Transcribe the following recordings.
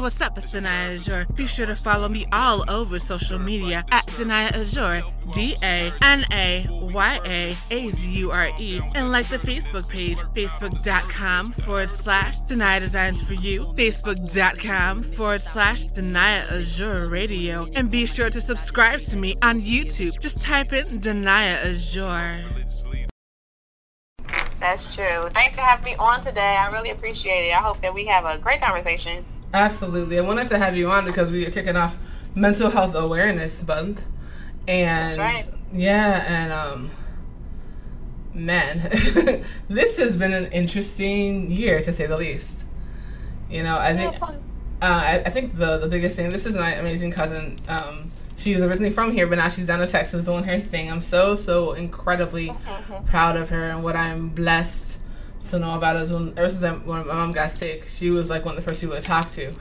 what's up? It's Danaya Azure. Be sure to follow me all over social media at Danaya Azure, D A N A Y A A Z U R E, and like the Facebook page, facebook.com forward slash Danaya Designs for You, facebook.com forward slash Danaya Azure Radio, and be sure to subscribe to me on YouTube. Just type in Danaya Azure. That's true. Thanks for having me on today. I really appreciate it. I hope that we have a great conversation. Absolutely. I wanted to have you on because we are kicking off Mental Health Awareness Month. And right. yeah, and um man, this has been an interesting year to say the least. You know, I think uh, I, I, think the the biggest thing. This is my amazing cousin. Um, she's originally from here, but now she's down in Texas doing her thing. I'm so so incredibly proud of her and what I'm blessed to know about is when ever since I, when my mom got sick, she was like one of the first people to talk to,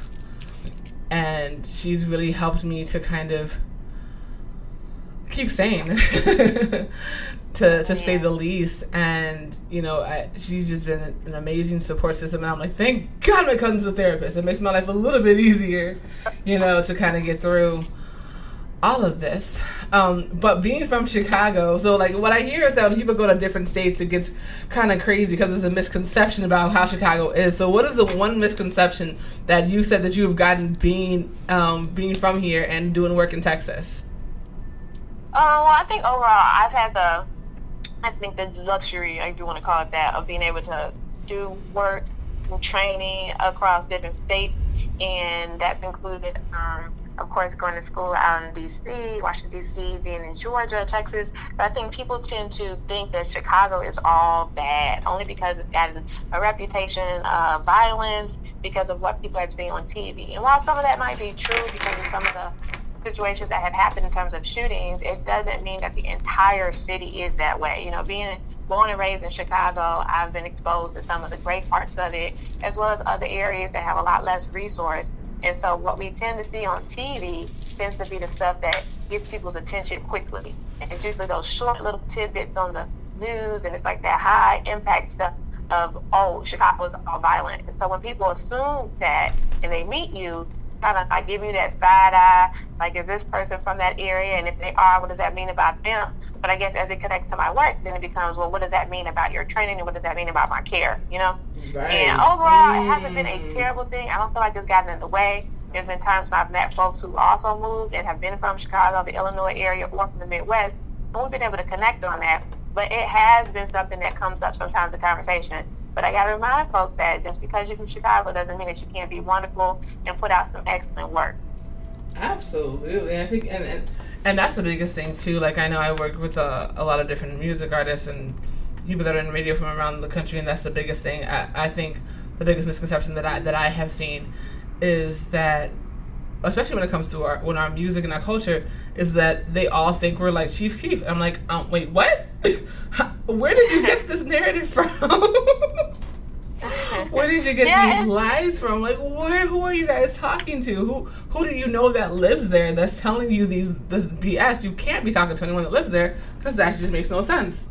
and she's really helped me to kind of keep sane, to to say the least. And you know, I, she's just been an amazing support system, and I'm like, thank God my cousin's a therapist. It makes my life a little bit easier, you know, to kind of get through all of this. Um, but being from Chicago, so like what I hear is that when people go to different states, it gets kind of crazy because there's a misconception about how Chicago is. So, what is the one misconception that you said that you have gotten being um, being from here and doing work in Texas? Uh, well, I think overall, I've had the, I think the luxury, if you want to call it that, of being able to do work and training across different states, and that's included. Um, of course, going to school out in D.C., Washington, D.C., being in Georgia, Texas. But I think people tend to think that Chicago is all bad, only because it's gotten a reputation of violence because of what people have seen on TV. And while some of that might be true because of some of the situations that have happened in terms of shootings, it doesn't mean that the entire city is that way. You know, being born and raised in Chicago, I've been exposed to some of the great parts of it, as well as other areas that have a lot less resource. And so what we tend to see on TV tends to be the stuff that gets people's attention quickly. And it's usually those short little tidbits on the news, and it's like that high impact stuff of, oh, Chicago is all violent. And so when people assume that and they meet you, kind of like give you that side eye, like is this person from that area? And if they are, what does that mean about them? But I guess as it connects to my work, then it becomes, well, what does that mean about your training and what does that mean about my care? You know? Right. And overall, mm. it hasn't been a mm. terrible thing. I don't feel like it's gotten in the way. There's been times when I've met folks who also moved and have been from Chicago, the Illinois area, or from the Midwest, and we've been able to connect on that. But it has been something that comes up sometimes in conversation. But I got to remind folks that just because you're from Chicago doesn't mean that you can't be wonderful and put out some excellent work. Absolutely, I think, and and, and that's the biggest thing too. Like I know I work with a, a lot of different music artists and people that are in radio from around the country, and that's the biggest thing. I, I think the biggest misconception that I that I have seen is that especially when it comes to our when our music and our culture is that they all think we're like Chief Keef. I'm like, um, wait, what? Where did you get this narrative from? where did you get yeah. these lies from? Like, where? Who are you guys talking to? Who who do you know that lives there that's telling you these this BS? You can't be talking to anyone that lives there because that just makes no sense.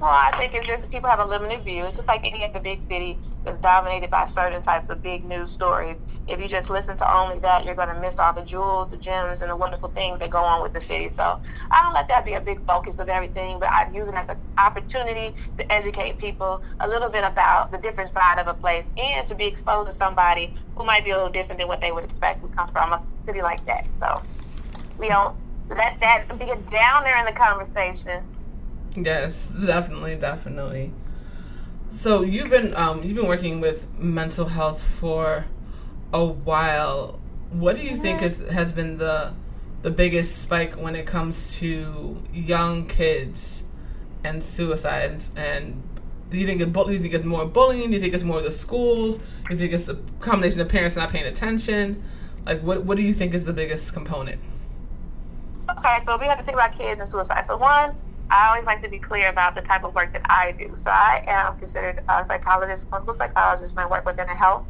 Well, I think it's just people have a limited view. It's just like any other big city that's dominated by certain types of big news stories. If you just listen to only that, you're going to miss all the jewels, the gems, and the wonderful things that go on with the city. So I don't let that be a big focus of everything, but I use it as an opportunity to educate people a little bit about the different side of a place and to be exposed to somebody who might be a little different than what they would expect to come from a city like that. So we don't let that be a downer in the conversation Yes, definitely, definitely. So you've been um, you've been working with mental health for a while. What do you think is, has been the the biggest spike when it comes to young kids and suicides? And do you think it, do you think it's more bullying? Do you think it's more the schools? Do you think it's a combination of parents not paying attention? Like, what what do you think is the biggest component? Okay, so we have to think about kids and suicide. So one I always like to be clear about the type of work that I do. So I am considered a psychologist, clinical psychologist, and I work within the health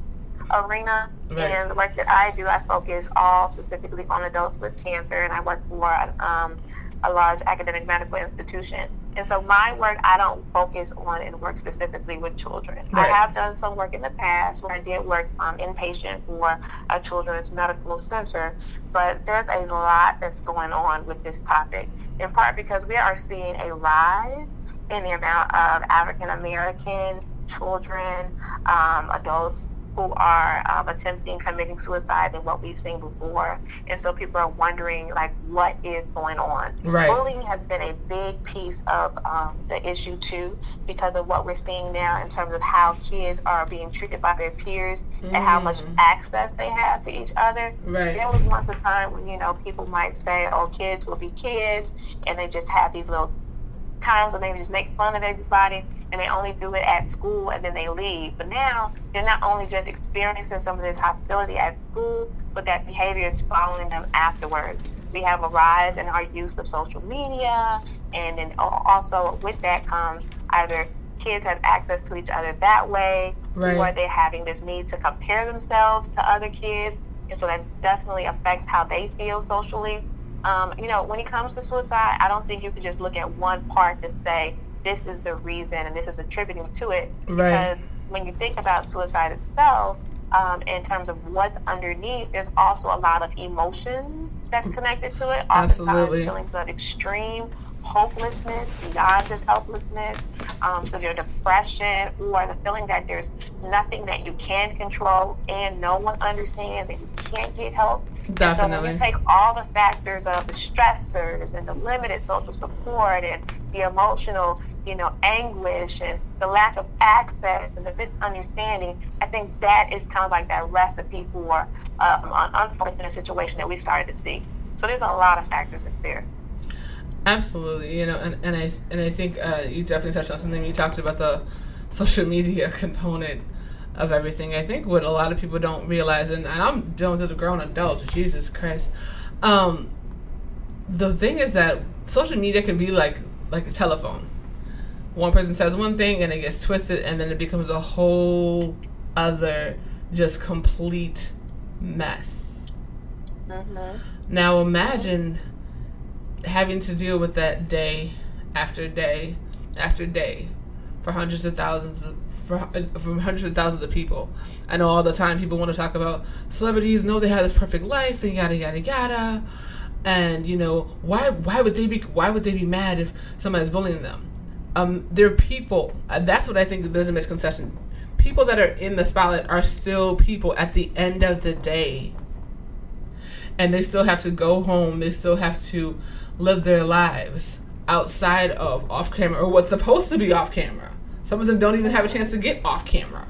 arena. Right. And the work that I do, I focus all specifically on adults with cancer, and I work for um, a large academic medical institution. And so my work, I don't focus on and work specifically with children. Right. I have done some work in the past where I did work um, inpatient for a children's medical center, but there's a lot that's going on with this topic, in part because we are seeing a rise in the amount of African American children, um, adults who are um, attempting committing suicide than what we've seen before. And so people are wondering, like, what is going on? Right. Bullying has been a big piece of um, the issue, too, because of what we're seeing now in terms of how kids are being treated by their peers mm. and how much mm. access they have to each other. Right. There was once a time when, you know, people might say, oh, kids will be kids, and they just have these little times when they just make fun of everybody and they only do it at school and then they leave. But now they're not only just experiencing some of this hostility at school, but that behavior is following them afterwards. We have a rise in our use of social media, and then also with that comes either kids have access to each other that way, right. or they're having this need to compare themselves to other kids, and so that definitely affects how they feel socially. Um, you know, when it comes to suicide, I don't think you can just look at one part to say this is the reason and this is attributing to it. Right. Because when you think about suicide itself, um, in terms of what's underneath, there's also a lot of emotion that's connected to it. Absolutely. feelings of extreme hopelessness beyond just helplessness, um, severe depression, or the feeling that there's nothing that you can control and no one understands and you can't get help. Definitely. And so when you take all the factors of the stressors and the limited social support and the emotional, you know, anguish and the lack of access and the misunderstanding, I think that is kind of like that recipe for um, an unfortunate situation that we started to see. So there's a lot of factors that's there. Absolutely, you know, and, and I and I think uh, you definitely touched on something. You talked about the social media component of everything. I think what a lot of people don't realize, and, and I'm dealing with as a grown adult, Jesus Christ. Um, the thing is that social media can be like like a telephone. One person says one thing and it gets twisted, and then it becomes a whole other, just complete mess. Mm-hmm. Now imagine having to deal with that day after day after day for hundreds of thousands of from hundreds of thousands of people. I know all the time people want to talk about celebrities know they have this perfect life and yada yada yada. And you know why? Why would they be? Why would they be mad if somebody's bullying them? Um, they're people. Uh, that's what I think. There's a misconception. People that are in the spotlight are still people at the end of the day, and they still have to go home. They still have to live their lives outside of off camera or what's supposed to be off camera. Some of them don't even have a chance to get off camera.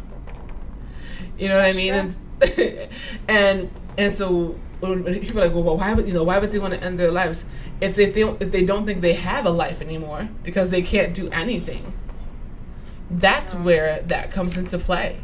You know what I mean? And, and and so people are like, well, why would you know why would they want to end their lives if they feel if they don't think they have a life anymore because they can't do anything? That's mm-hmm. where that comes into play.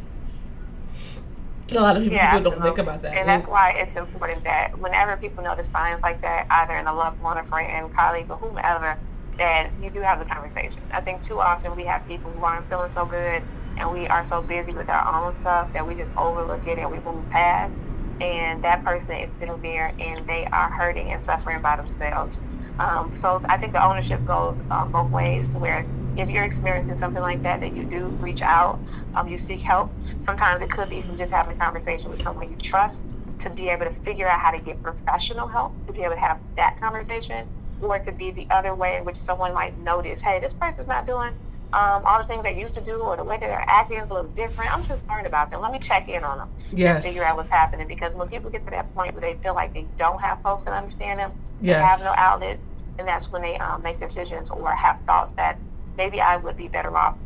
A lot of people, yeah, people don't think about that. And that's why it's important that whenever people notice signs like that, either in a loved one, a friend, and colleague, or whomever, that you do have the conversation. I think too often we have people who aren't feeling so good and we are so busy with our own stuff that we just overlook it and we move past. And that person is sitting there and they are hurting and suffering by themselves. Um, so I think the ownership goes um, both ways to where if you're experiencing something like that, that you do reach out, um, you seek help. Sometimes it could be from just having a conversation with someone you trust to be able to figure out how to get professional help, to be able to have that conversation. Or it could be the other way in which someone might notice, hey, this person's not doing um, all the things they used to do or the way that they're acting is a little different. I'm just learning about them. Let me check in on them yes. and figure out what's happening. Because when people get to that point where they feel like they don't have folks that understand them, yes. they have no outlet, and that's when they um, make decisions or have thoughts that maybe I would be better off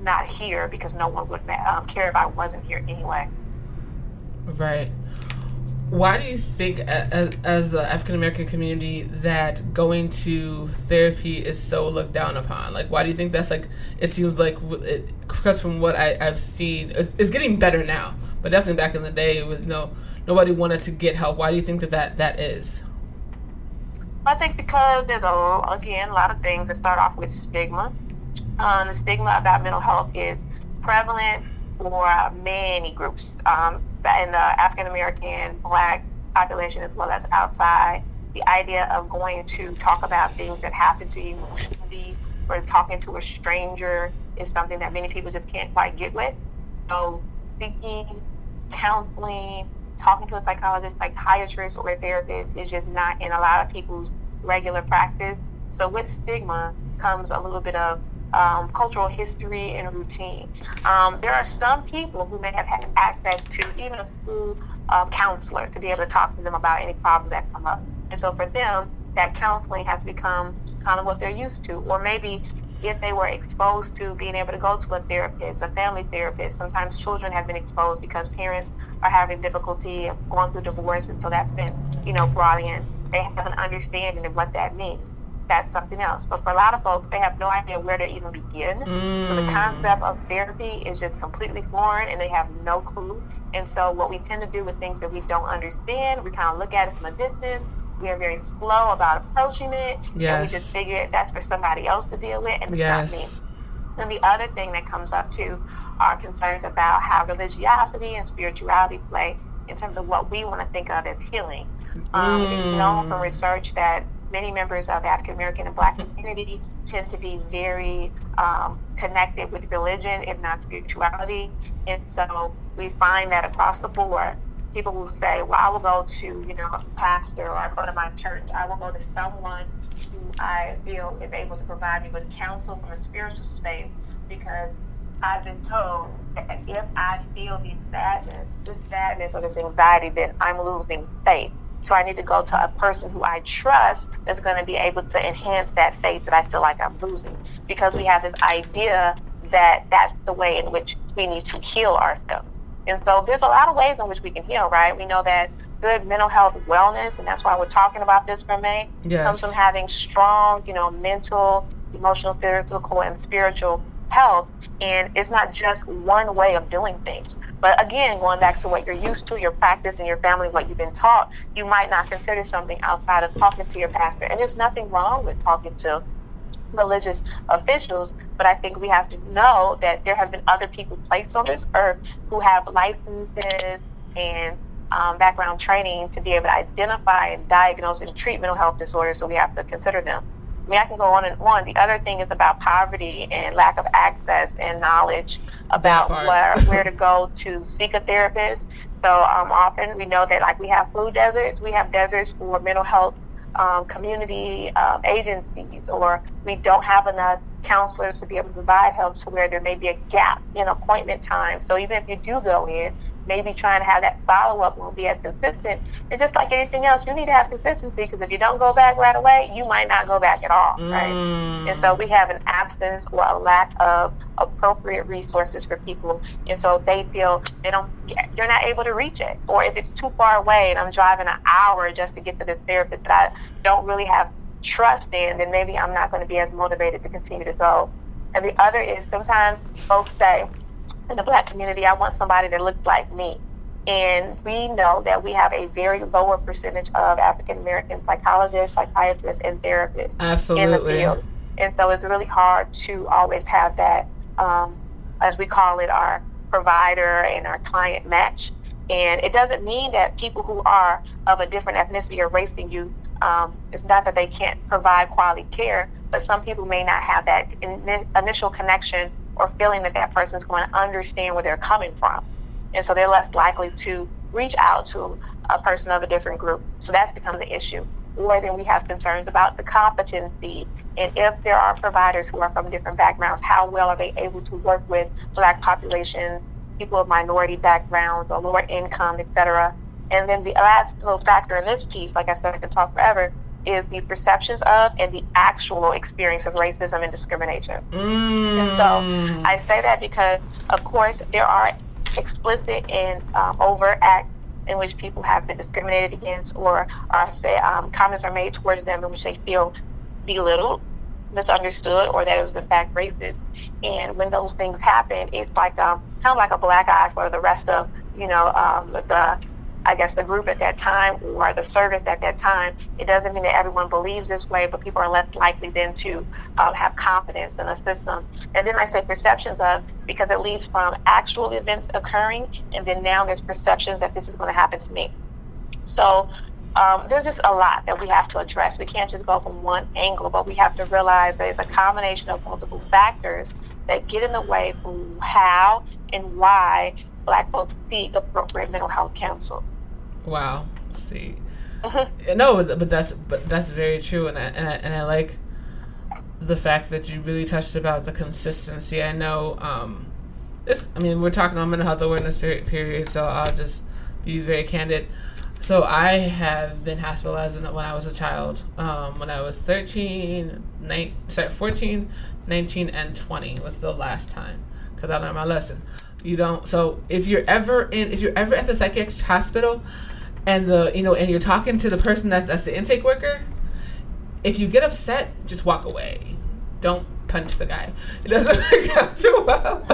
not here because no one would um, care if I wasn't here anyway. Right. Why do you think, as, as the African American community, that going to therapy is so looked down upon? Like, why do you think that's like? It seems like it, because from what I, have seen, it's, it's, getting better now, but definitely back in the day, with you know, nobody wanted to get help. Why do you think that that, that is? I think because there's a again a lot of things that start off with stigma um, the stigma about mental health is prevalent for many groups um, in the African American, Black population, as well as outside the idea of going to talk about things that happen to you emotionally or talking to a stranger is something that many people just can't quite get with. So seeking counseling, talking to a psychologist, psychiatrist, or a therapist is just not in a lot of people's regular practice. So with stigma comes a little bit of um, cultural history and routine. Um, there are some people who may have had access to even a school um, counselor to be able to talk to them about any problems that come up. And so for them, that counseling has become kind of what they're used to. Or maybe if they were exposed to being able to go to a therapist, a family therapist, sometimes children have been exposed because parents are having difficulty going through divorce. And so that's been, you know, brought in. They have an understanding of what that means that's something else. But for a lot of folks, they have no idea where to even begin. Mm. So the mm. concept of therapy is just completely foreign and they have no clue. And so what we tend to do with things that we don't understand, we kind of look at it from a distance. We are very slow about approaching it. Yes. And we just figure that's for somebody else to deal with and it's yes. not me. And the other thing that comes up too are concerns about how religiosity and spirituality play in terms of what we want to think of as healing. Um, mm. It's known from research that many members of African American and Black community tend to be very um, connected with religion, if not spirituality. And so we find that across the board, people will say, "Well, I will go to you know a pastor, or I go to my church. I will go to someone who I feel is able to provide me with counsel from a spiritual space because." I've been told that if I feel this sadness, this sadness or this anxiety, then I'm losing faith. So I need to go to a person who I trust that's going to be able to enhance that faith that I feel like I'm losing because we have this idea that that's the way in which we need to heal ourselves. And so there's a lot of ways in which we can heal, right? We know that good mental health wellness, and that's why we're talking about this for May, yes. comes from having strong, you know, mental, emotional, physical, and spiritual health. And it's not just one way of doing things. But again, going back to what you're used to, your practice and your family, what you've been taught, you might not consider something outside of talking to your pastor. And there's nothing wrong with talking to religious officials, but I think we have to know that there have been other people placed on this earth who have licenses and um, background training to be able to identify and diagnose and treat mental health disorders, so we have to consider them. I mean, I can go on and on. The other thing is about poverty and lack of access and knowledge about where, where to go to seek a therapist. So um, often we know that like we have food deserts, we have deserts for mental health um, community um, agencies, or we don't have enough counselors to be able to provide help to where there may be a gap in appointment time. So even if you do go in, maybe trying to have that follow up won't be as consistent. And just like anything else, you need to have consistency because if you don't go back right away, you might not go back at all, right? Mm. And so we have an absence or a lack of appropriate resources for people, and so they feel they don't, they're not able to reach it. Or if it's too far away and I'm driving an hour just to get to this therapist that I don't really have trust in, then maybe I'm not going to be as motivated to continue to go. And the other is sometimes folks say, in the black community, I want somebody that looks like me. And we know that we have a very lower percentage of African American psychologists, psychiatrists, and therapists Absolutely. in the field. And so it's really hard to always have that, um, as we call it, our provider and our client match. And it doesn't mean that people who are of a different ethnicity or race than you, um, it's not that they can't provide quality care, but some people may not have that in- initial connection or feeling that that person is going to understand where they're coming from. And so they're less likely to reach out to a person of a different group. So that's become the issue. Or then we have concerns about the competency and if there are providers who are from different backgrounds, how well are they able to work with black populations, people of minority backgrounds or lower income, etc. And then the last little factor in this piece, like I said, I can talk forever, is the perceptions of and the actual experience of racism and discrimination. Mm. And so I say that because, of course, there are explicit and um, overt acts in which people have been discriminated against, or, or say um, comments are made towards them in which they feel belittled, misunderstood, or that it was in fact racist. And when those things happen, it's like um, kind of like a black eye for the rest of you know um, the I guess, the group at that time or the service at that time. It doesn't mean that everyone believes this way, but people are less likely then to um, have confidence in a system. And then I say perceptions of because it leads from actual events occurring, and then now there's perceptions that this is going to happen to me. So um, there's just a lot that we have to address. We can't just go from one angle, but we have to realize that it's a combination of multiple factors that get in the way from how and why Black folks seek appropriate mental health counsel. Wow. See. no, but that's but that's very true, and I, and I, and I like the fact that you really touched about the consistency. I know. Um, this. I mean, we're talking about mental health awareness period, so I'll just be very candid. So I have been hospitalized when I was a child. Um, when I was 13, 9, sorry, 14, 19, and 20 was the last time because I learned my lesson. You don't. So if you're ever in, if you're ever at the psychiatric hospital, and the you know, and you're talking to the person that's that's the intake worker, if you get upset, just walk away. Don't punch the guy. It doesn't work out too well.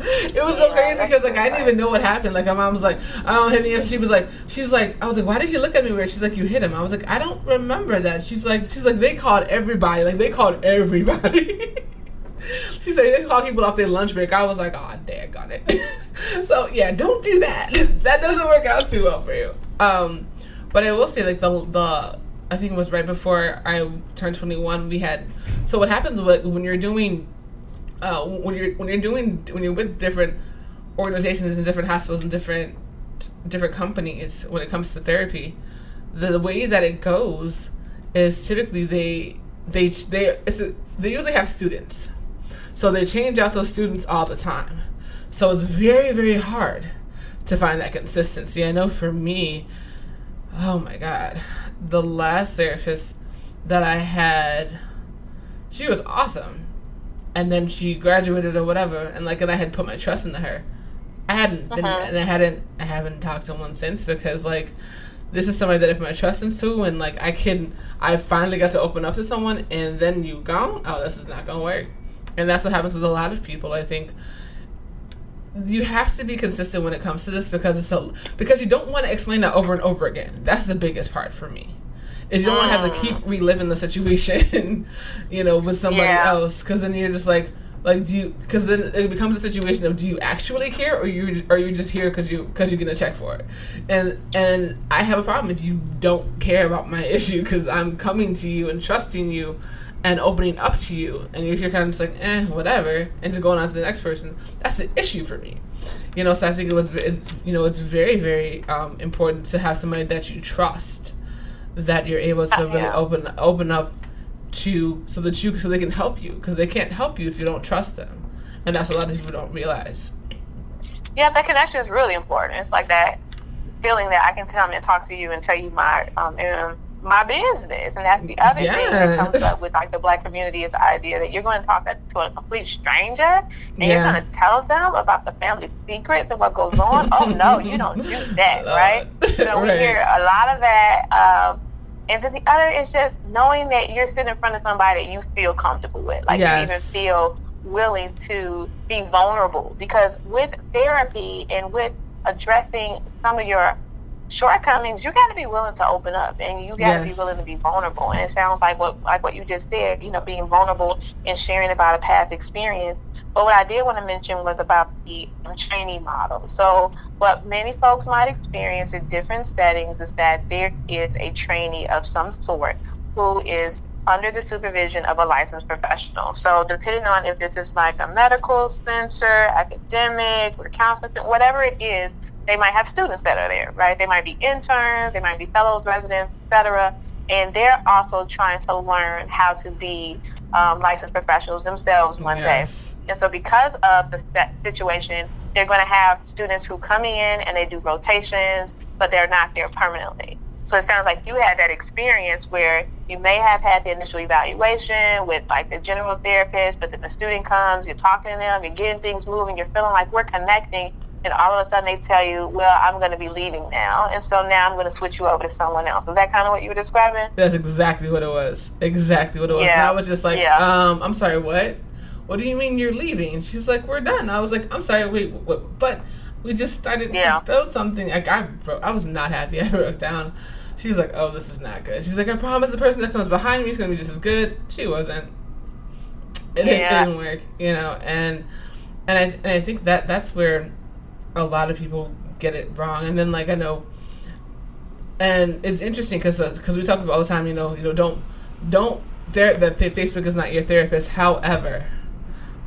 it was so crazy because like I didn't even know what happened. Like my mom was like, "I don't hit me," and she was like, "She's like," I was like, "Why did he look at me weird?" She's like, "You hit him." I was like, "I don't remember that." She's like, "She's like they called everybody. Like they called everybody." she said they call people off their lunch break. I was like, "Oh, dad got it." so yeah, don't do that. that doesn't work out too well for you. Um, but I will say like the the I think it was right before I turned 21. We had so what happens when you're doing uh, when you're when you're doing when you're with different organizations and different hospitals and different different companies when it comes to therapy, the, the way that it goes is typically they they they a, they usually have students, so they change out those students all the time. So it's very very hard to find that consistency. I know for me, oh my god, the last therapist that I had, she was awesome. And then she graduated or whatever, and like, and I had put my trust into her. I hadn't been, uh-huh. and I hadn't, I haven't talked to one since because like, this is somebody that I put my trust into, and like, I can, I finally got to open up to someone, and then you go, oh, this is not gonna work, and that's what happens with a lot of people. I think you have to be consistent when it comes to this because it's a because you don't want to explain that over and over again. That's the biggest part for me. Is you don't want to have to keep mm. reliving the situation, you know, with somebody yeah. else because then you're just like like do you because then it becomes a situation of do you actually care or you are you just here because you because you're gonna check for it and and i have a problem if you don't care about my issue because i'm coming to you and trusting you and opening up to you, and you're kind of just like, eh, whatever, and just going on to the next person, that's an issue for me. You know, so I think it was, it, you know, it's very, very um, important to have somebody that you trust, that you're able to really yeah. open open up to, so that you, so they can help you, because they can't help you if you don't trust them, and that's what a lot of people don't realize. Yeah, that connection is really important. It's like that feeling that I can come and talk to you and tell you my um, my business. And that's the other yes. thing that comes up with like the black community is the idea that you're going to talk to a complete stranger and yeah. you're going to tell them about the family secrets and what goes on. oh no, you don't do that, right? So right. we hear a lot of that. Um, and then the other is just knowing that you're sitting in front of somebody that you feel comfortable with, like yes. you even feel willing to be vulnerable. Because with therapy and with addressing some of your shortcomings, you got to be willing to open up and you got to yes. be willing to be vulnerable. And it sounds like what like what you just said, you know, being vulnerable and sharing about a past experience. But what I did want to mention was about the training model. So what many folks might experience in different settings is that there is a trainee of some sort who is under the supervision of a licensed professional. So depending on if this is like a medical center, academic, or counseling, whatever it is, they might have students that are there, right? They might be interns, they might be fellows, residents, etc. And they're also trying to learn how to be um, licensed professionals themselves one yes. day. And so, because of the situation, they're going to have students who come in and they do rotations, but they're not there permanently. So it sounds like you had that experience where you may have had the initial evaluation with like the general therapist, but then the student comes, you're talking to them, you're getting things moving, you're feeling like we're connecting, and all of a sudden they tell you, well, I'm going to be leaving now, and so now I'm going to switch you over to someone else. Is that kind of what you were describing? That's exactly what it was. Exactly what it was. Yeah. And I was just like, yeah. um, I'm sorry, what? What do you mean you're leaving? She's like, we're done. I was like, I'm sorry, wait, what? but we just started yeah. to build something. Like I, broke, I was not happy. I broke down. She was like, oh, this is not good. She's like, I promise the person that comes behind me is going to be just as good. She wasn't. It, yeah. it didn't work, you know, and and I and I think that that's where a lot of people get it wrong. And then like I know and it's interesting because because uh, we talk about all the time. You know, you know, don't don't there that Facebook is not your therapist. However,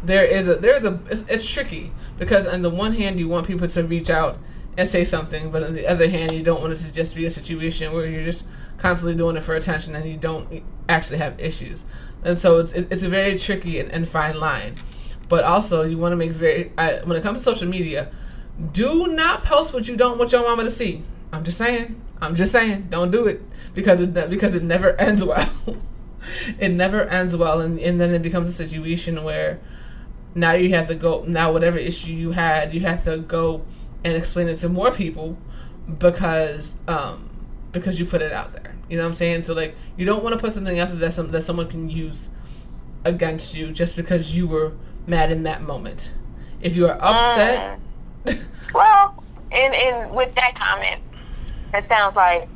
there is a there's a it's, it's tricky because on the one hand you want people to reach out and say something, but on the other hand you don't want it to just be a situation where you're just constantly doing it for attention and you don't actually have issues. And so it's it's a very tricky and, and fine line. But also you want to make very I, when it comes to social media, do not post what you don't want your mama to see. I'm just saying. I'm just saying. Don't do it because it because it never ends well. it never ends well, and and then it becomes a situation where now you have to go now whatever issue you had you have to go and explain it to more people because um because you put it out there you know what i'm saying so like you don't want to put something out there that, some, that someone can use against you just because you were mad in that moment if you are upset Mm. Well, and and with that comment, it sounds like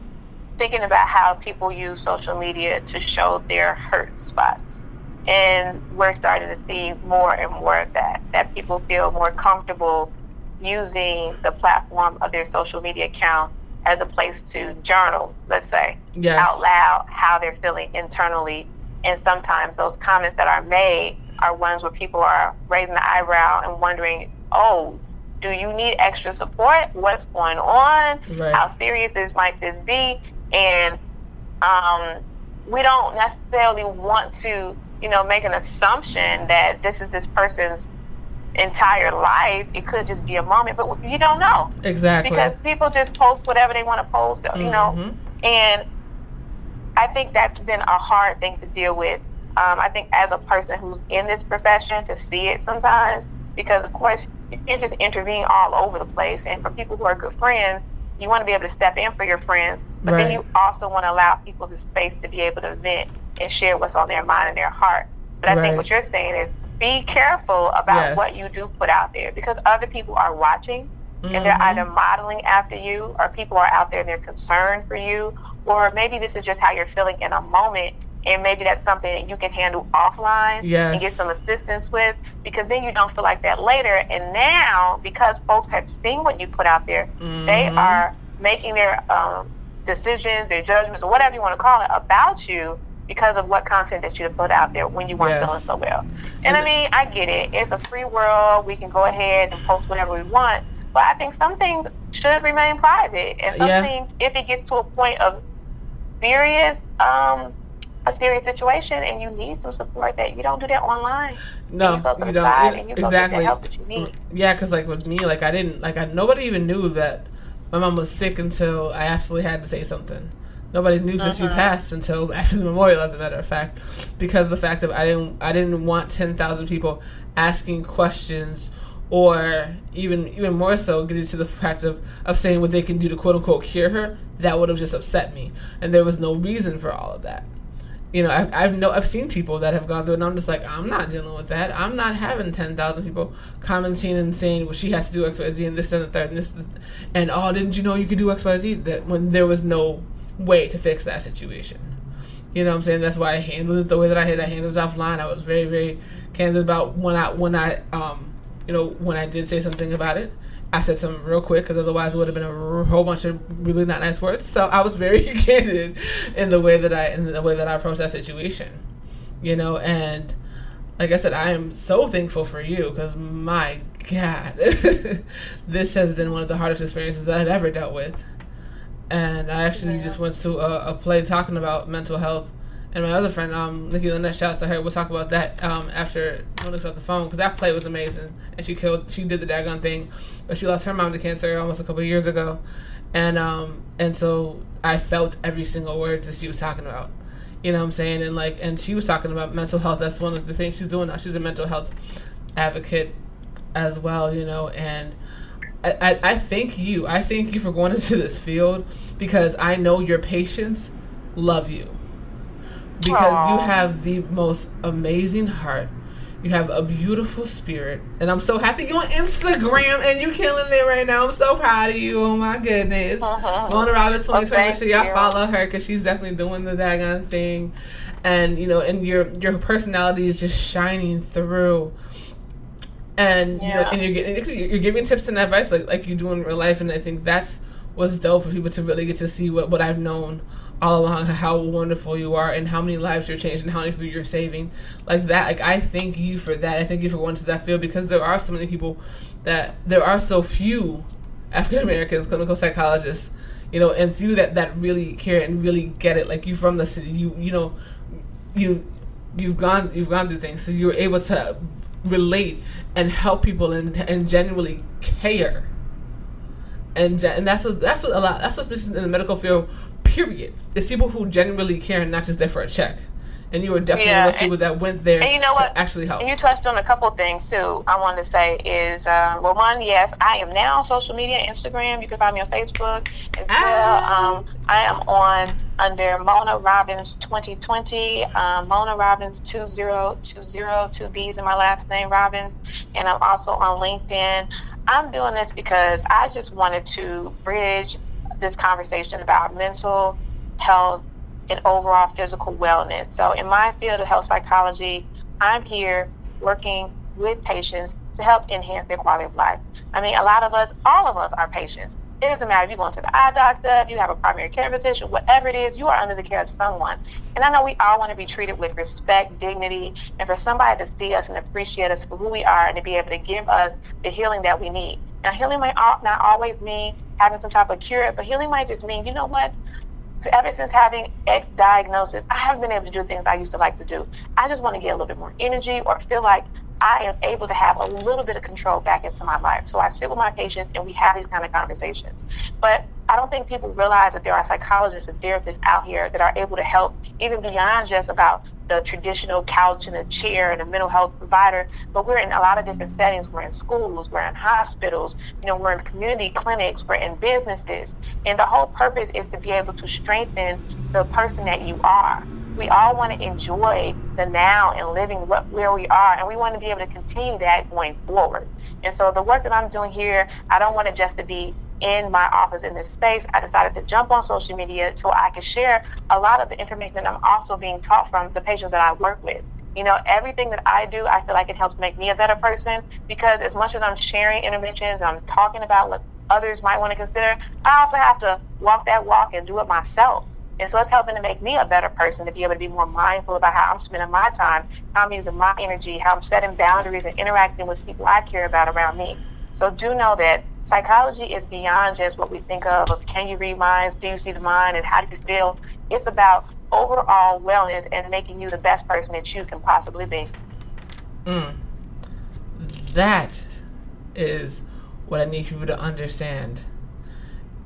thinking about how people use social media to show their hurt spots. And we're starting to see more and more of that, that people feel more comfortable using the platform of their social media account as a place to journal, let's say, Yes. out loud how they're feeling internally. And sometimes those comments that are made are ones where people are raising the eyebrow and wondering, oh, do you need extra support? What's going on? Right. How serious this might this be? And um, we don't necessarily want to, you know, make an assumption that this is this person's entire life. It could just be a moment, but you don't know exactly because people just post whatever they want to post, you know. Mhm. And I think that's been a hard thing to deal with. Um, I think as a person who's in this profession, to see it sometimes, because of course you can't just intervene all over the place. And for people who are good friends, you want to be able to step in for your friends, but then you also want to allow people the space to be able to vent and share what's on their mind and their heart. But I Right. think what you're saying is be careful about Yes. what you do put out there because other people are watching and they're either mm-hmm. modeling after you or people are out there and they're concerned for you or maybe this is just how you're feeling in a moment and maybe that's something that you can handle offline Yes. and get some assistance with because then you don't feel like that later and now because folks have seen what you put out there they Mhm. are making their um, decisions their judgments or whatever you want to call it about you because of what content that you put out there when you weren't Yes. feeling so well and I mean, I get it. It's a free world. We can go ahead and post whatever we want. But I think some things should remain private. And some Yeah. things, if it gets to a point of serious, um, a serious situation and you need some support, that you don't do that online. no you go to you the don't side and you exactly the help that you need. yeah because like with me like i didn't like i nobody even knew that my mom was sick until i absolutely had to say something nobody knew that she Mhm. passed until after the memorial as a matter of fact because of the fact of i didn't i didn't want 10,000 people asking questions or even even more so getting to the fact of, of saying what they can do to quote unquote cure her that would have just upset me and there was no reason for all of that you know, I've, I've I've seen people that have gone through, it and I'm just like, I'm not dealing with that. I'm not having ten thousand people commenting and saying, well, she has to do X, Y, Z, and this and the third, and this, and oh, didn't you know you could do X, Y, Z? That when there was no way to fix that situation. You know what I'm saying? That's why I handled it the way that I had. I handled it offline. I was very, very candid about when I when I um you know when I did say something about it. I said something real quick because otherwise it would have been a r- whole bunch of really not nice words. So I was very candid in the way that I in the way that I approached that situation. You know, and like I said, I am so thankful for you because my God, this has been one of the hardest experiences that I've ever dealt with. And I actually Yeah. just went to a, a play talking about mental health. And my other friend, um, Nikki Lynette, shouts to her. We'll talk about that um, after it's off the phone because that play was amazing. And she killed, she did the daggone thing, but she lost her mom to cancer almost a couple years ago, and um, and so I felt every single word that she was talking about. You know what I'm saying? And like, and she was talking about mental health. That's one of the things she's doing now. She's a mental health advocate as well. You know, and I, I, I thank you. I thank you for going into this field because I know your patients love you because you have the most amazing heart. You have a beautiful spirit, and I'm so happy you're on Instagram and you're killing it right now. I'm so proud of you. Oh my goodness, Mhm. Mona Robbins, Well, 2020. Make sure y'all you. follow her because she's definitely doing the daggone thing, and you know, and your your personality is just shining through. And you know, Yeah. and you're getting you're giving tips and advice like like you do in real life, and I think that's what's dope for people to really get to see what, what I've known all along how wonderful you are and how many lives you're changing how many people you're saving. Like that like i thank you for that. I thank you for going to that field because there are so many people that there are so few african american clinical psychologists you know and few that that really care and really get it. Like you from the city you you know you you've gone you've gone through things so you're able to relate and help people and and genuinely care. And and that's what that's what a lot that's what's missing in the medical field period. It's people who genuinely care and not just there for a check. And you were definitely yeah, one of those people that went there and you know what? actually help. And you touched on a couple things too. I wanted to say is uh, well, one, yes, I am now on social media, Instagram. You can find me on Facebook as ah. well. Um, I am on under Mona Robbins 2020, um, Mona Robbins 2020, two B's in my last name, Robbins, and I'm also on LinkedIn. I'm doing this because I just wanted to bridge this conversation about mental health and overall physical wellness. So, in my field of health psychology, I'm here working with patients to help enhance their quality of life. I mean, a lot of us, all of us are patients. It doesn't matter if you're going to the eye doctor, if you have a primary care physician, whatever it is, you are under the care of someone. And I know we all want to be treated with respect, dignity, and for somebody to see us and appreciate us for who we are and to be able to give us the healing that we need. Now, healing might not always mean having some type of cure, but healing might just mean, you know what? So ever since having a diagnosis, I haven't been able to do things I used to like to do. I just want to get a little bit more energy or feel like I am able to have a little bit of control back into my life. So I sit with my patients and we have these kind of conversations. But I don't think people realize that there are psychologists and therapists out here that are able to help even beyond just about the traditional couch and a chair and a mental health provider, but we're in a lot of different settings. We're in schools, we're in hospitals, you know, we're in community clinics, we're in businesses. And the whole purpose is to be able to strengthen the person that you are. We all want to enjoy the now and living where we are, and we want to be able to continue that going forward. And so the work that I'm doing here, I don't want it just to be in my office in this space, I decided to jump on social media so I could share a lot of the information that I'm also being taught from the patients that I work with. You know, everything that I do, I feel like it helps make me a better person because as much as I'm sharing interventions, I'm talking about what others might want to consider, I also have to walk that walk and do it myself. And so it's helping to make me a better person to be able to be more mindful about how I'm spending my time, how I'm using my energy, how I'm setting boundaries and interacting with people I care about around me. So do know that psychology is beyond just what we think of of can you read minds, do you see the mind, and how do you feel. It's about overall wellness and making you the best person that you can possibly be. Mm. That is what I need people to understand.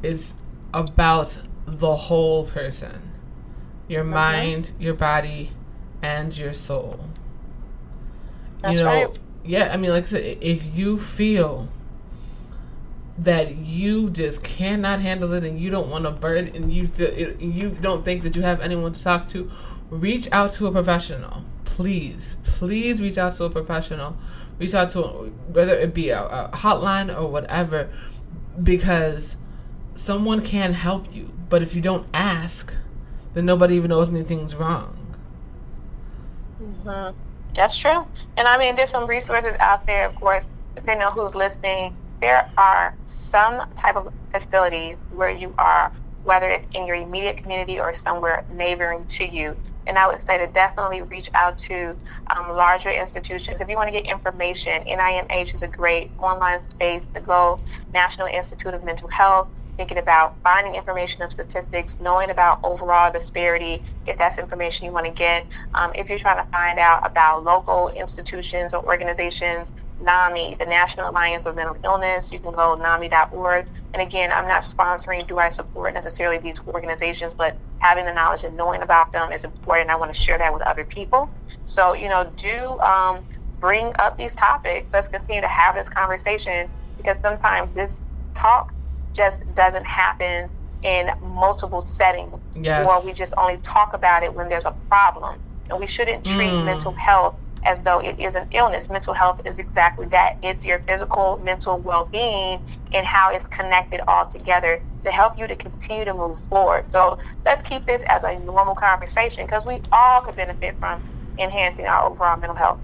It's about the whole person your okay. mind, your body, and your soul. That's you know, right. Yeah, I mean, like I said, if you feel that you just cannot handle it and you don't want to burden and you feel it, you don't think that you have anyone to talk to reach out to a professional please please reach out to a professional reach out to whether it be a, a hotline or whatever because someone can help you but if you don't ask then nobody even knows anything's wrong mm-hmm. that's true and i mean there's some resources out there of course depending on who's listening there are some type of facilities where you are, whether it's in your immediate community or somewhere neighboring to you. And I would say to definitely reach out to um, larger institutions. If you want to get information, NIMH is a great online space to go. National Institute of Mental Health, thinking about finding information of statistics, knowing about overall disparity, if that's information you want to get. Um, if you're trying to find out about local institutions or organizations NAMI, the National Alliance of Mental Illness. You can go NAMI.org. And again, I'm not sponsoring, do I support necessarily these organizations, but having the knowledge and knowing about them is important. I want to share that with other people. So, you know, do um, bring up these topics. Let's continue to have this conversation because sometimes this talk just doesn't happen in multiple settings. Yes. Or we just only talk about it when there's a problem. And we shouldn't treat mm. mental health as though it is an illness. Mental health is exactly that. It's your physical, mental well being and how it's connected all together to help you to continue to move forward. So let's keep this as a normal conversation because we all could benefit from enhancing our overall mental health.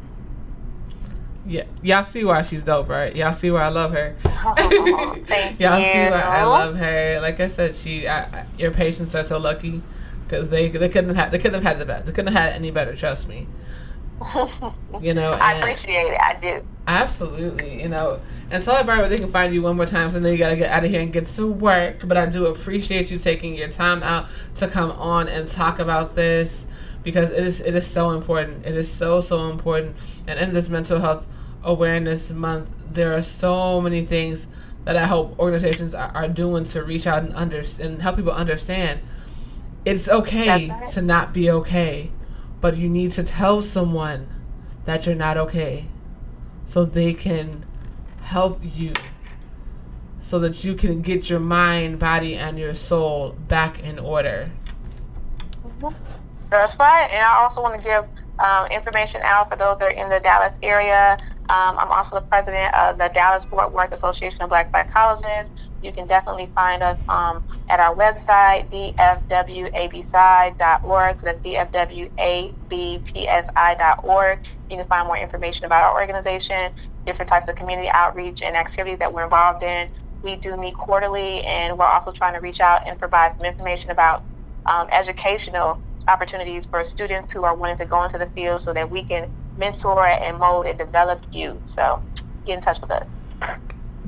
Yeah, y'all see why she's dope, right? Y'all see why I love her. Oh, Y'all you. see why I love her. Like I said, she, I, I, your patients are so lucky because they they couldn't have they couldn't have had the best. They couldn't have had any better. Trust me. You know, I appreciate it. I do. Absolutely, you know, and tell everybody where they can find you one more time. So then you gotta get out of here and get to work. But I do appreciate you taking your time out to come on and talk about this because it is it is so important. It is so so important. And in this mental health awareness month, there are so many things that I hope organizations are, are doing to reach out and under and help people understand. It's okay right. to not be okay, but you need to tell someone that you're not okay so they can help you so that you can get your mind, body, and your soul back in order. That's right. And I also want to give um, information out for those that are in the Dallas area. Um, I'm also the president of the Dallas Fort Worth Association of Black Psychologists. You can definitely find us um, at our website, dfwabpsi.org. So that's dfwabpsi.org. You can find more information about our organization, different types of community outreach and activities that we're involved in. We do meet quarterly, and we're also trying to reach out and provide some information about um, educational opportunities for students who are wanting to go into the field so that we can mentor and mold and develop you. So get in touch with us.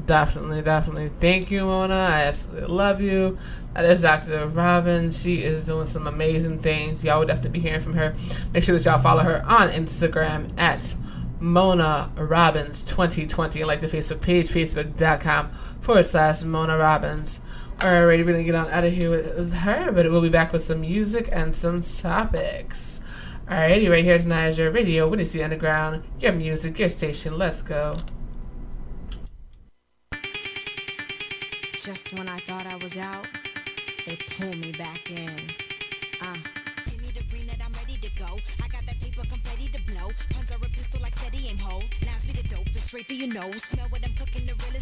Definitely, definitely. Thank you, Mona. I absolutely love you. That is Dr. Robin. She is doing some amazing things. Y'all would to be hearing from her. Make sure that y'all follow her on Instagram at Mona Robbins 2020 and like the Facebook page, facebook.com forward slash Mona Robbins. Alright, we're gonna get on out of here with her, but we'll be back with some music and some topics. Alrighty, right here's Niger Radio, Winnie C Underground, your music, your station. Let's go. Just when I thought I was out, they pull me back in. Uh. Give me the green that I'm ready to go. I got that paper confetti to blow. Puns are a pistol like steady aim hold. Lines be the dope, straight through your nose. Smell what I'm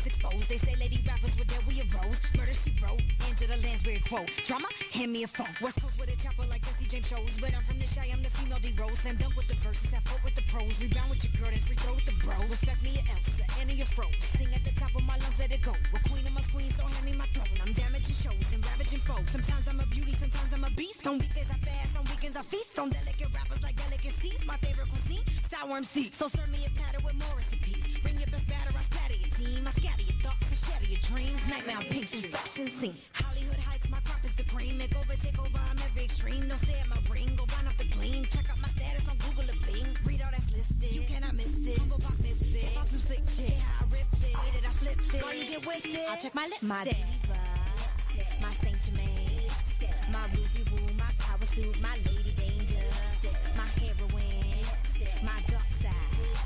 is exposed. They say lady rappers were there we arose. Murder she wrote, Angela Lansbury quote. Drama, hand me a phone. West Coast with a chopper like Jesse James shows. But I'm from the shy, I'm the female D-Rose. Slam dunk with the verses, have foot with the pros. Rebound with your girl, then free throw with the bro. Respect me, your Elsa, Anna, your froze. Sing at the top of my lungs, let it go. We're queen amongst queens, so hand me my throne. I'm damaging shows and ravaging folks. Sometimes I'm a beauty, sometimes I'm a beast. On weekdays I fast, on weekends I feast. On delicate rappers like delicacies. My favorite cuisine, sour MC. So serve me a platter with more recipes. Dreams. Nightmare on pastry, inception scene. Hollywood heights, my crop is the cream. Make over, take over, I'm every extreme. Don't stay at my ring, go run up the gleam. Check out my status on Google or Bing. Read all that's listed. You cannot miss this. Humble pop misfit. If I'm too slick, shit, how I ripped it. Way that I flipped it. Why you get with it? I'll check my lip. My diva, my Saint Germain, my ruby woo, my power suit, my lady danger, my heroine, my dark side,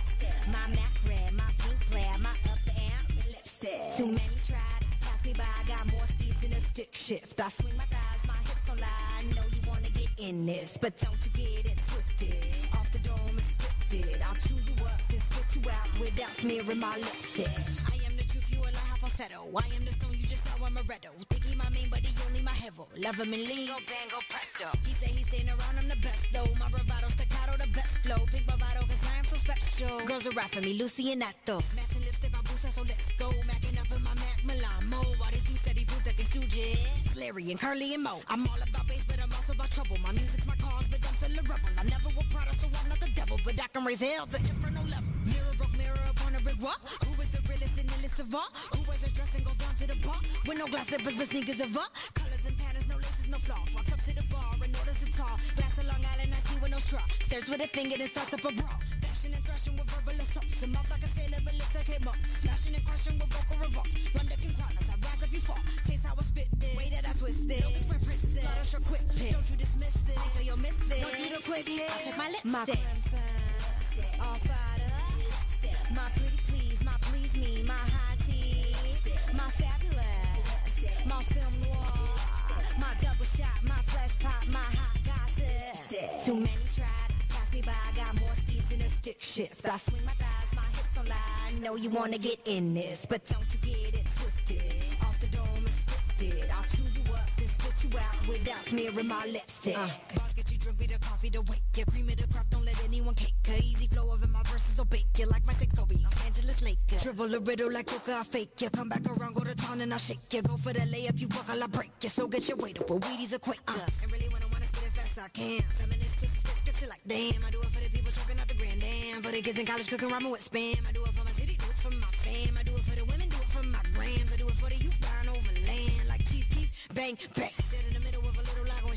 my Mac red, my pink plaid, my upper amp, lipstick. Too many stick shift. I swing my thighs, my hips don't lie. I know you wanna get in this, but don't you get it twisted. Off the dome is scripted. I'll chew you up and spit you out without smearing my lipstick. I am the truth, you a lie, falsetto. I am the stone, you just saw amaretto. Think he my main, but he only my hevel. Love him and lean, go bang, go presto. He say he's staying around, I'm the best though. My bravado, staccato, the best flow. Pink bravado, cause I am so special. Girls are rap me, Lucy and Nato. Matching lipstick on Busa, so let's go. Macking up in my Mac Milan Mo. All these Larry and Curly and Mo. I'm all about bass, but I'm also about trouble. My music's my cause, but I'm still a rebel. I never will Prada, so I'm not the devil, but I can raise hell to inferno level. Mirror broke mirror upon a brick wall. Who is the realest and illest of all? Who wears a dress and goes down to the bar? With no glass slippers, but sneakers of all. Colors and patterns, no laces, no flaws. Walks up to the bar and orders a tall. Glass of Long Island, I see with no straw. Stares with a finger, then starts up a brawl. Bashing and thrashing with verbal assaults. And mouth like a sailor, but lips like him up. Smashing and crashing with vocal revolt. Run this. Way that I twist it. Don't be spread princess. Slaughter your quick pick. Don't you dismiss this. Until you miss this. Don't you the quick hit. I'll check my lipstick. My crimson. All fired up. My pretty please, my please me, my high tea. My fabulous. My film noir. My double shot, my flesh pop, my hot gossip. Too many tried pass me by. I got more speeds than a stick shift. I swing my thighs, my hips don't lie. I know you wanna get in this, but don't you get it you out without smearing my lipstick. Uh, boss, get you drink me the coffee to wake you. Cream of the crop, don't let anyone cake. A easy flow of it, my verses will bake you like my six Kobe. Los Angeles Laker. Dribble a riddle like Coca, I fake ya. Come back around, go to town and I shake ya. Go for the layup, you walk, I'll break ya. So get your weight up, with Wheaties a quick. Uh, and really when I wanna spit it fast, I can. Feminist twist, spit scripture like damn. I do it for the people trapping out the grand damn. For the kids in college cooking ramen with spam. I do it for my city, do it for my fam. I do it for the women, do it for my grams. I do it for the youth dying over land. Like Chief Keef, bang, bang.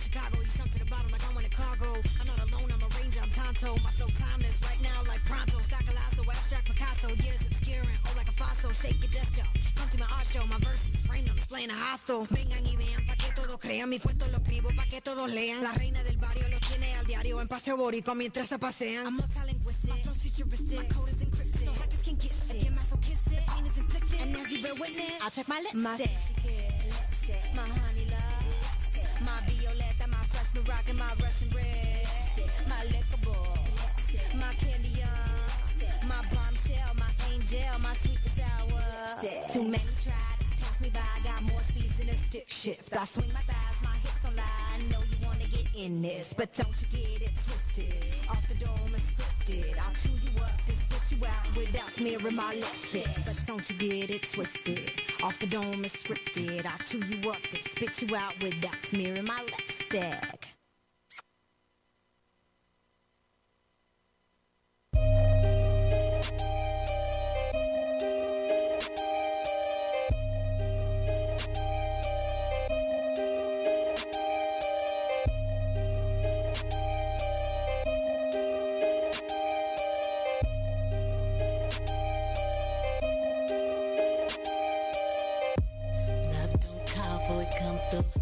Chicago. You to the bottom like I want a cargo. I'm not alone, I'm a ranger, I'm Tonto. My flow timeless right now like pronto. Stock Colasso, abstract Picasso. Years obscuring, oh like a fossil. Shake your dust up. Come to my art show, my verses frame them, displaying a hostel. Vengan y vean pa' que todos crean. Mi cuento lo escribo pa' que todos lean. La reina del barrio lo tiene al diario en paseo boricua mientras se pasean. I'm multilinguistic, my flow's futuristic. My code is encrypted, so hackers can get shit. I get masochistic, pain is inflicted. And as you bear witness, I'll check my lipstick. My lipstick, my my Russian. My my candy young. My bombshell, my angel, my. Too many tried, pass me by. Got more speeds than a stick shift. I swing my thighs, my hips don't lie. I know you wanna get in this, but don't you get it twisted. Off the dome is scripted. I'll chew you up and spit you out without smearing my lipstick. But don't you get it twisted. Off the dome is scripted. I'll chew you up and spit you out without smearing my lipstick. For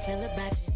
feel about you.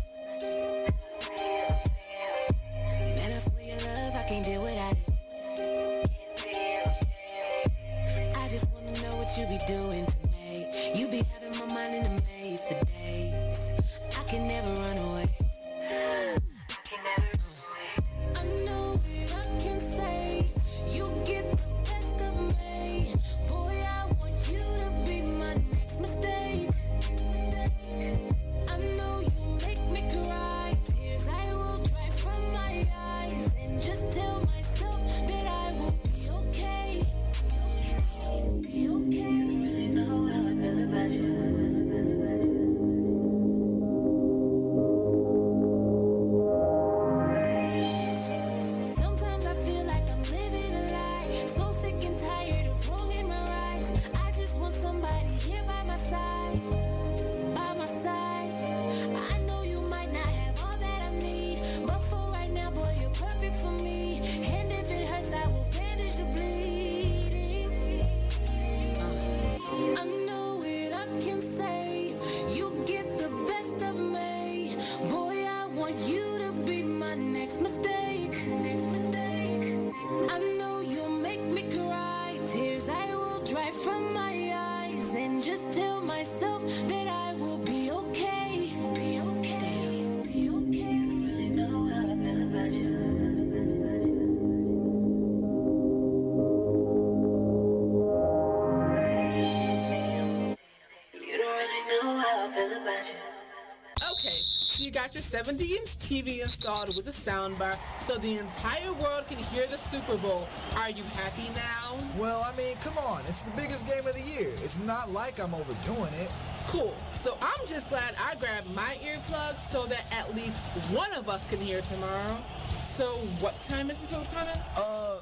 Got your 70-inch TV installed with a soundbar so the entire world can hear the Super Bowl. Are you happy now? Well, I mean, come on. It's the biggest game of the year. It's not like I'm overdoing it. Cool. So I'm just glad I grabbed my earplugs so that at least one of us can hear tomorrow. So what time is the food coming? Uh,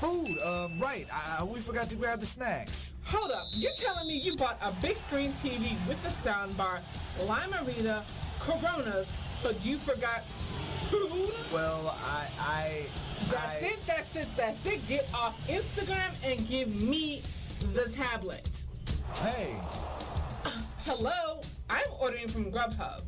food. Um, right. I, we forgot to grab the snacks. Hold up. You're telling me you bought a big screen TV with a soundbar, Lime-A-Rita, Coronas, but you forgot food? Well, I, I. That's I... it. That's it. That's it. Get off Instagram and give me the tablet. Hey. Uh, hello. I'm ordering from Grubhub.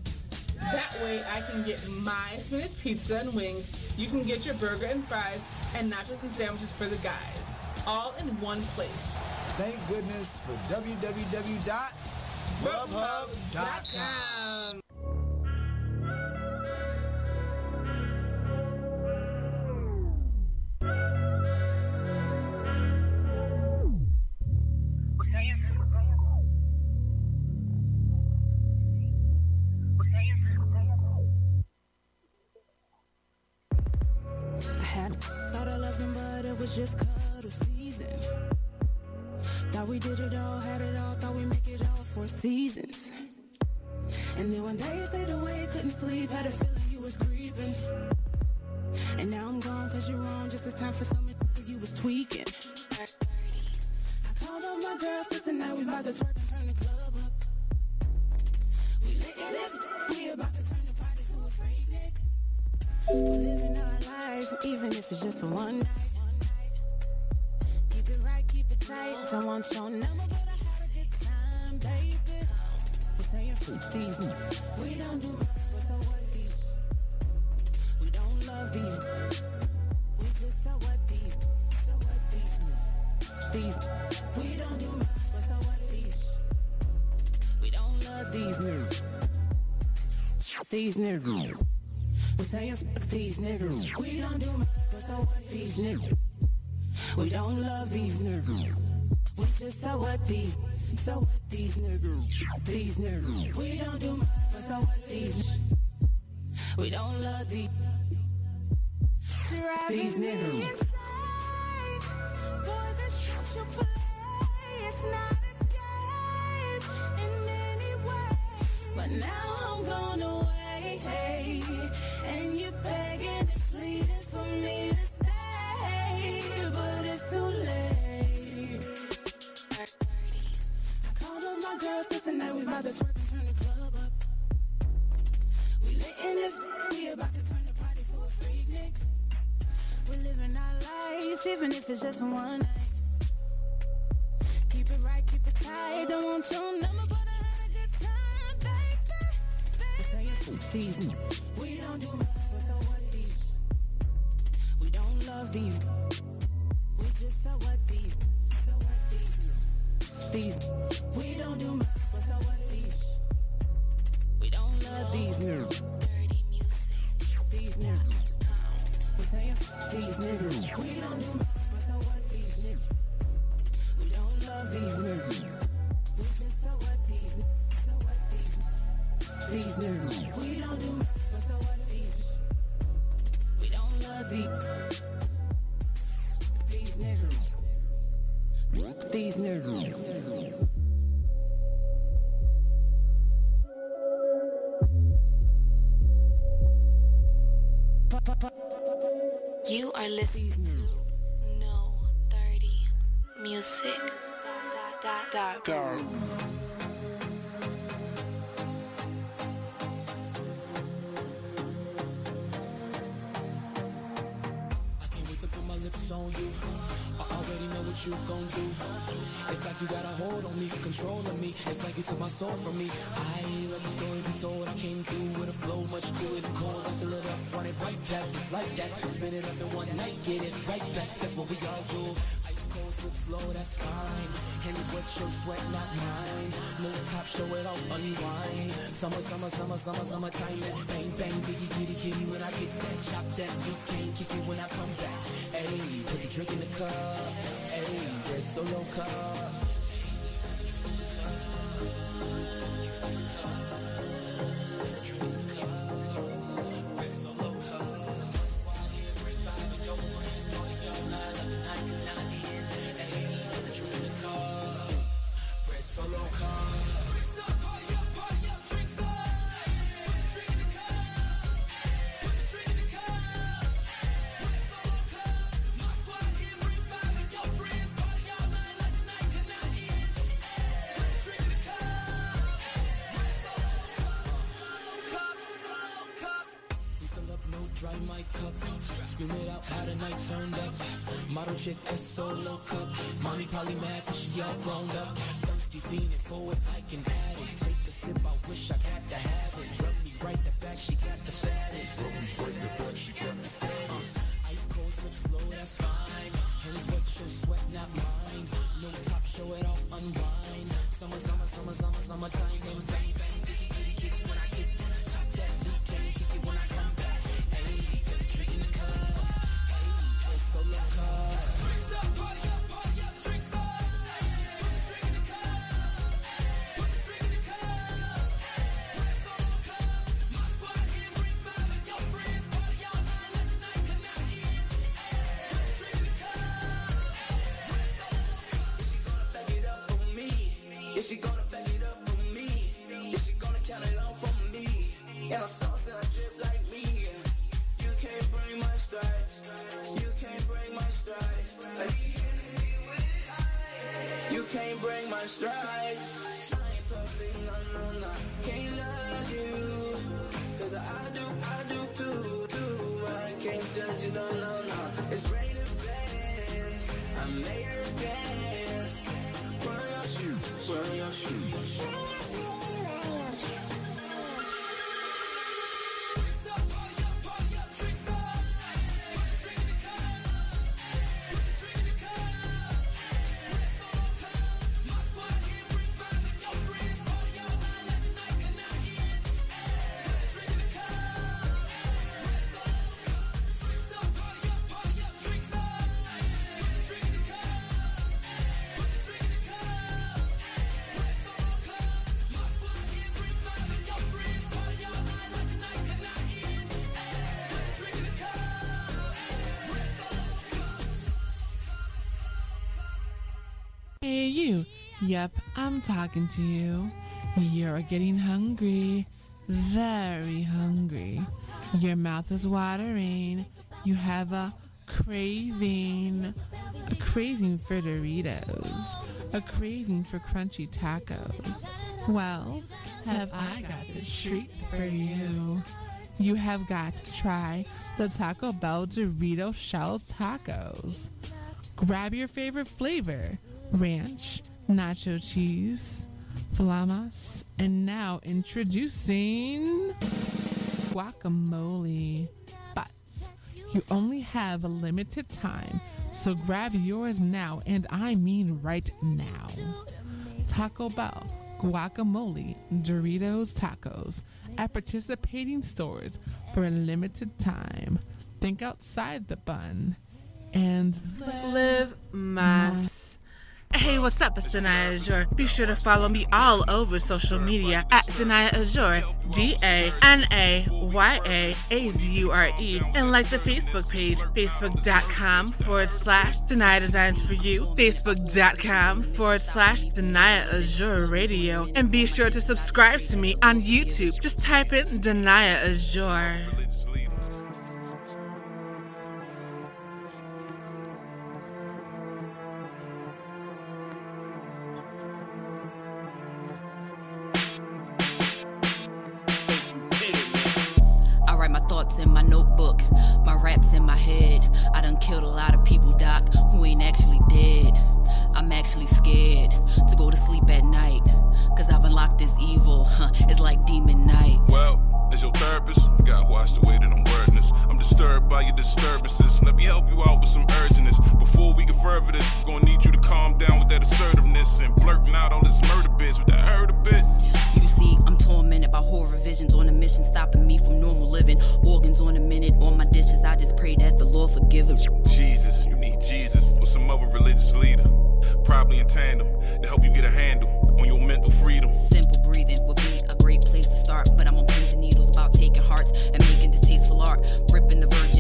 That way I can get my spinach pizza and wings. You can get your burger and fries and nachos and sandwiches for the guys. All in one place. Thank goodness for www.grubhub.com. just cuddle season. Thought we did it all, had it all, thought we make it all for seasons. And then one day you stayed away, couldn't sleep, had a feeling you was creeping. And now I'm gone cause you're wrong, just the time for something you was tweaking. I called up my girls, listen now we about to twerk and turn the club up. We lit in this, we about to turn the party to a freak nick. We're living our life, even if it's just for one night I want your number, but I had a good time, baby. We saying these, we don't do much, so what these? We don't love these. We just so what these, so what these, these. We don't do much, but so what these? We don't love these niggas. These niggas. We saying fuck these niggas. We don't do much, but so what these niggas? We don't love these niggas. We just so what these, so what these niggas, these niggas. We don't do much, so what these. We don't love these, these niggas. Boy, the shit you play, it's not a game in any way. But now I'm gone away, and you're begging and pleading for me to stay, but it's too late. My girls, listen, now we about to twerk and turn the club up. We lit in this, we about to turn the party to a freak nick. We're living our life, even if it's just for one night. Keep it right, keep it tight, don't want your number, but I had a good time, baby. baby. These, It in one night, get it right back. That's what we all do. Ice cold, slip slow, that's fine. Hands wet, your sweat, not mine. No top, show it all, unwind. Summer, summer, summer, summer, summer. summertime. Bang, bang, biggie, kitty, kitty. When I get that, chop that, you can't kick it when I come back. Ayy, put the drink in the cup. Ayy, that's solo cup. I'm talking to you. You're getting hungry. Very hungry. Your mouth is watering. You have a craving. A craving for Doritos. A craving for crunchy tacos. Well, have I got this treat for you? You have got to try the Taco Bell Dorito Shell Tacos. Grab your favorite flavor ranch, nacho cheese, flamas, and now introducing guacamole. But you only have a limited time, so grab yours now, and I mean right now. Taco Bell guacamole Doritos tacos at participating stores for a limited time. Think outside the bun and live mass. Hey, what's up? It's Danaya Azure. Be sure to follow me all over social media at Danaya Azure, D A N A Y A A Z U R E, and like the Facebook page, facebook.com forward slash Danaya Designs for You, facebook.com forward slash Danaya Azure Radio, and be sure to subscribe to me on YouTube. Just type in Danaya Azure. Thoughts in my notebook, my raps in my head. I done killed a lot of people, Doc, who ain't actually dead. I'm actually scared to go to sleep at night, cause I've unlocked this evil. Huh, it's like demon night. Well, as your therapist, you gotta watch the way that I'm. I'm disturbed by your disturbances. Let me help you out with some urgentness. Before we get further this, we're gonna need you to calm down with that assertiveness and blurting out all this murder bits with that hurt a bit. See, I'm tormented by horror visions on a mission, stopping me from normal living. Organs on a minute, on my dishes. I just pray that the Lord forgive us. Jesus, you need Jesus or some other religious leader. Probably in tandem to help you get a handle on your mental freedom. Simple breathing would be a great place to start, but I'm on pins and needles about taking hearts and making distasteful art. Ripping the Virgin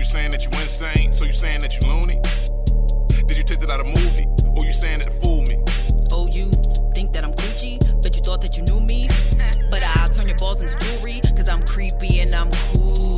you saying that you insane? So you saying that you loony? Did you take that out of movie? Or you saying that it fooled me? Oh, you think that I'm coochie? Bet you thought that you knew me? but I'll turn your balls into jewelry, cause I'm creepy and I'm cool.